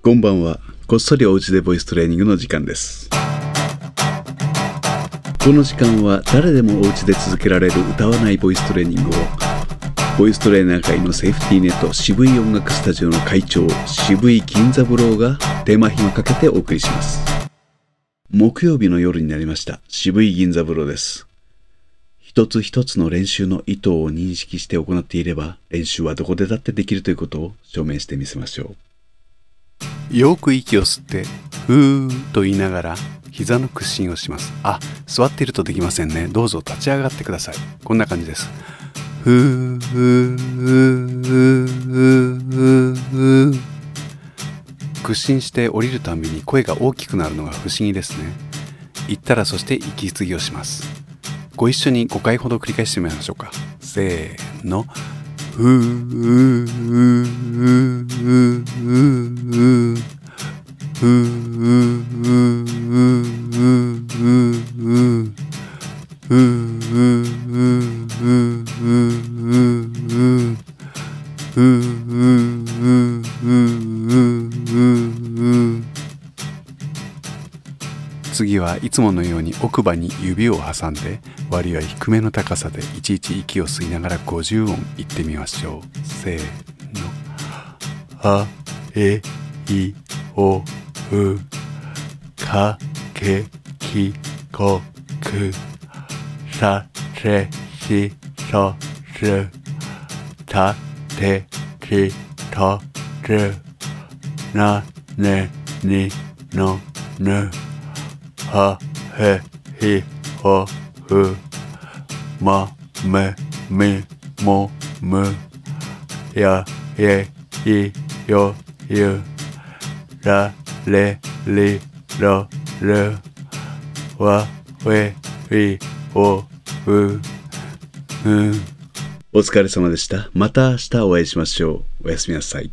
こんばんは。こっそりおうちでボイストレーニングの時間です。この時間は誰でもおうちで続けられる歌わないボイストレーニングをボイストレーナー界のセーフティーネット渋い音楽スタジオの会長渋い銀座ブローがテーマ暇かけてお送りします。木曜日の夜になりました。渋い銀座ブローです。一つ一つの練習の意図を認識して行っていれば練習はどこでだってできるということを証明してみせましょう。よく息を吸って、ふーと言いながら、膝の屈伸をします。あ、座っているとできませんね。どうぞ立ち上がってください。こんな感じです。ふー、ふー、ふー、ふー、ふー、屈伸して降りるたびに声が大きくなるのが不思議ですね。言ったらそして息継ぎをします。ご一緒に5回ほど繰り返してみましょうか。せーの。ふー、ふー、ふー、ふうふう次はいつものように奥歯に指を挟んで割合低めの高さでいちいち息を吸いながら50音言ってみましょう。せーの。あえいお。うかけきこくさせしそすたてきとつなねにのぬはへひほふまめみもむ。やえいよゆ。られりろるわ we we おううんお疲れ様でした。また明日お会いしましょう。おやすみなさい。